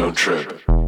Techno Trip.